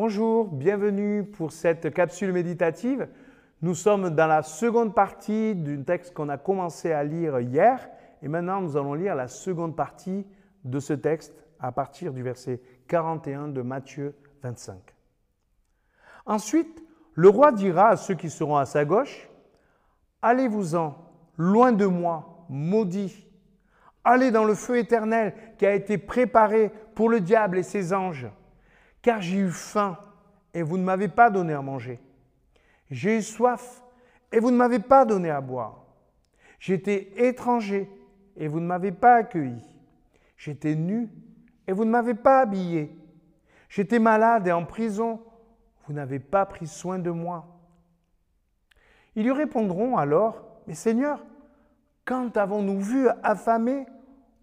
Bonjour, bienvenue pour cette capsule méditative. Nous sommes dans la seconde partie d'un texte qu'on a commencé à lire hier et maintenant nous allons lire la seconde partie de ce texte à partir du verset 41 de Matthieu 25. Ensuite, le roi dira à ceux qui seront à sa gauche, Allez-vous-en, loin de moi, maudit. Allez dans le feu éternel qui a été préparé pour le diable et ses anges. Car j'ai eu faim et vous ne m'avez pas donné à manger. J'ai eu soif et vous ne m'avez pas donné à boire. J'étais étranger et vous ne m'avez pas accueilli. J'étais nu et vous ne m'avez pas habillé. J'étais malade et en prison. Vous n'avez pas pris soin de moi. Ils lui répondront alors, Mais Seigneur, quand avons-nous vu affamé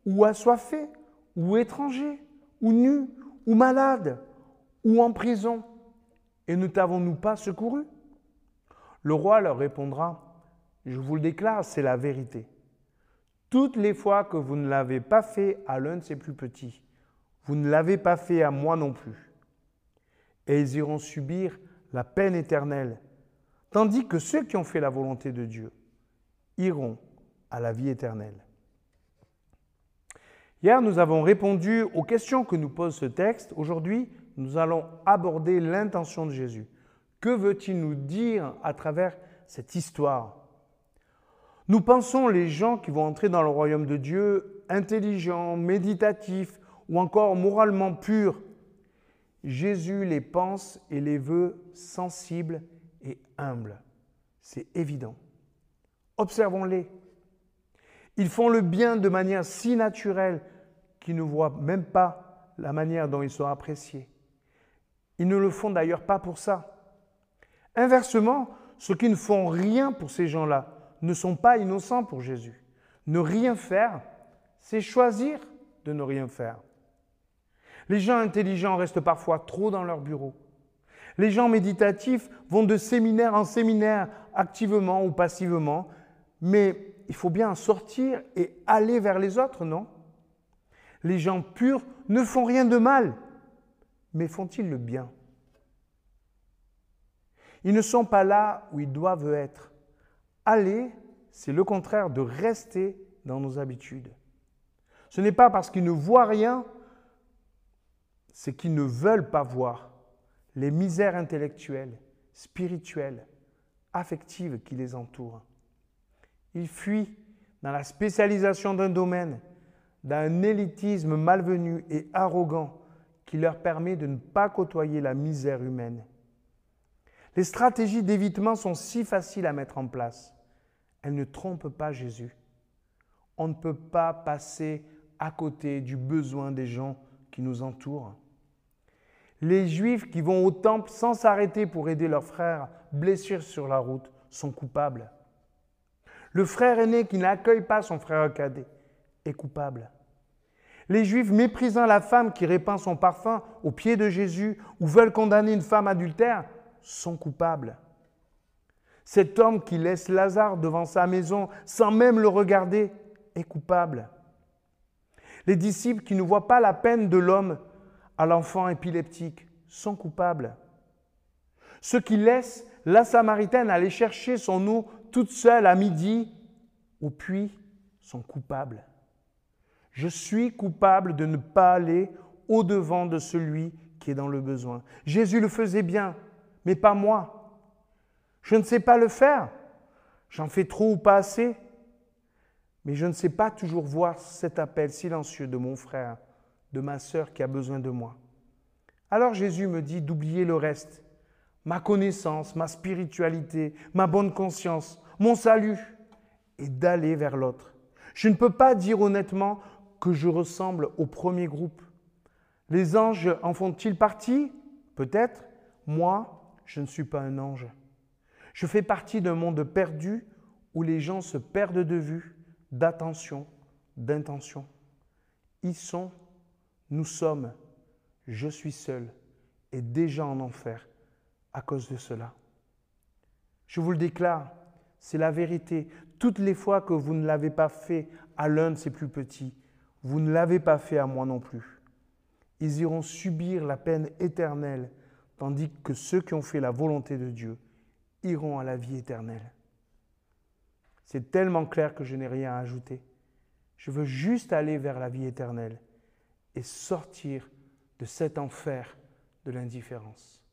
ou assoiffé ou étranger ou nu ou malade ou en prison et ne t'avons-nous pas secouru? Le roi leur répondra, Je vous le déclare, c'est la vérité. Toutes les fois que vous ne l'avez pas fait à l'un de ses plus petits, vous ne l'avez pas fait à moi non plus. Et ils iront subir la peine éternelle, tandis que ceux qui ont fait la volonté de Dieu iront à la vie éternelle. Hier, nous avons répondu aux questions que nous pose ce texte. Aujourd'hui, nous allons aborder l'intention de Jésus. Que veut-il nous dire à travers cette histoire? Nous pensons les gens qui vont entrer dans le royaume de Dieu intelligents, méditatifs ou encore moralement purs. Jésus les pense et les veut sensibles et humbles. C'est évident. Observons-les. Ils font le bien de manière si naturelle qu'ils ne voient même pas la manière dont ils sont appréciés. Ils ne le font d'ailleurs pas pour ça. Inversement, ceux qui ne font rien pour ces gens-là ne sont pas innocents pour Jésus. Ne rien faire, c'est choisir de ne rien faire. Les gens intelligents restent parfois trop dans leur bureau. Les gens méditatifs vont de séminaire en séminaire, activement ou passivement, mais il faut bien sortir et aller vers les autres, non? Les gens purs ne font rien de mal, mais font-ils le bien? Ils ne sont pas là où ils doivent être. Aller, c'est le contraire de rester dans nos habitudes. Ce n'est pas parce qu'ils ne voient rien, c'est qu'ils ne veulent pas voir les misères intellectuelles, spirituelles, affectives qui les entourent. Ils fuient dans la spécialisation d'un domaine, d'un élitisme malvenu et arrogant qui leur permet de ne pas côtoyer la misère humaine. Les stratégies d'évitement sont si faciles à mettre en place elle ne trompe pas Jésus. On ne peut pas passer à côté du besoin des gens qui nous entourent. Les Juifs qui vont au temple sans s'arrêter pour aider leurs frères blessés sur la route sont coupables. Le frère aîné qui n'accueille pas son frère cadet est coupable. Les Juifs méprisant la femme qui répand son parfum aux pieds de Jésus ou veulent condamner une femme adultère sont coupables. Cet homme qui laisse Lazare devant sa maison sans même le regarder est coupable. Les disciples qui ne voient pas la peine de l'homme à l'enfant épileptique sont coupables. Ceux qui laissent la Samaritaine aller chercher son eau toute seule à midi au puits sont coupables. Je suis coupable de ne pas aller au-devant de celui qui est dans le besoin. Jésus le faisait bien, mais pas moi. Je ne sais pas le faire. J'en fais trop ou pas assez. Mais je ne sais pas toujours voir cet appel silencieux de mon frère, de ma sœur qui a besoin de moi. Alors Jésus me dit d'oublier le reste, ma connaissance, ma spiritualité, ma bonne conscience, mon salut, et d'aller vers l'autre. Je ne peux pas dire honnêtement que je ressemble au premier groupe. Les anges en font-ils partie? Peut-être. Moi, je ne suis pas un ange. Je fais partie d'un monde perdu où les gens se perdent de vue, d'attention, d'intention. Ils sont, nous sommes, je suis seul et déjà en enfer à cause de cela. Je vous le déclare, c'est la vérité. Toutes les fois que vous ne l'avez pas fait à l'un de ses plus petits, vous ne l'avez pas fait à moi non plus. Ils iront subir la peine éternelle, tandis que ceux qui ont fait la volonté de Dieu iront à la vie éternelle. C'est tellement clair que je n'ai rien à ajouter. Je veux juste aller vers la vie éternelle et sortir de cet enfer de l'indifférence.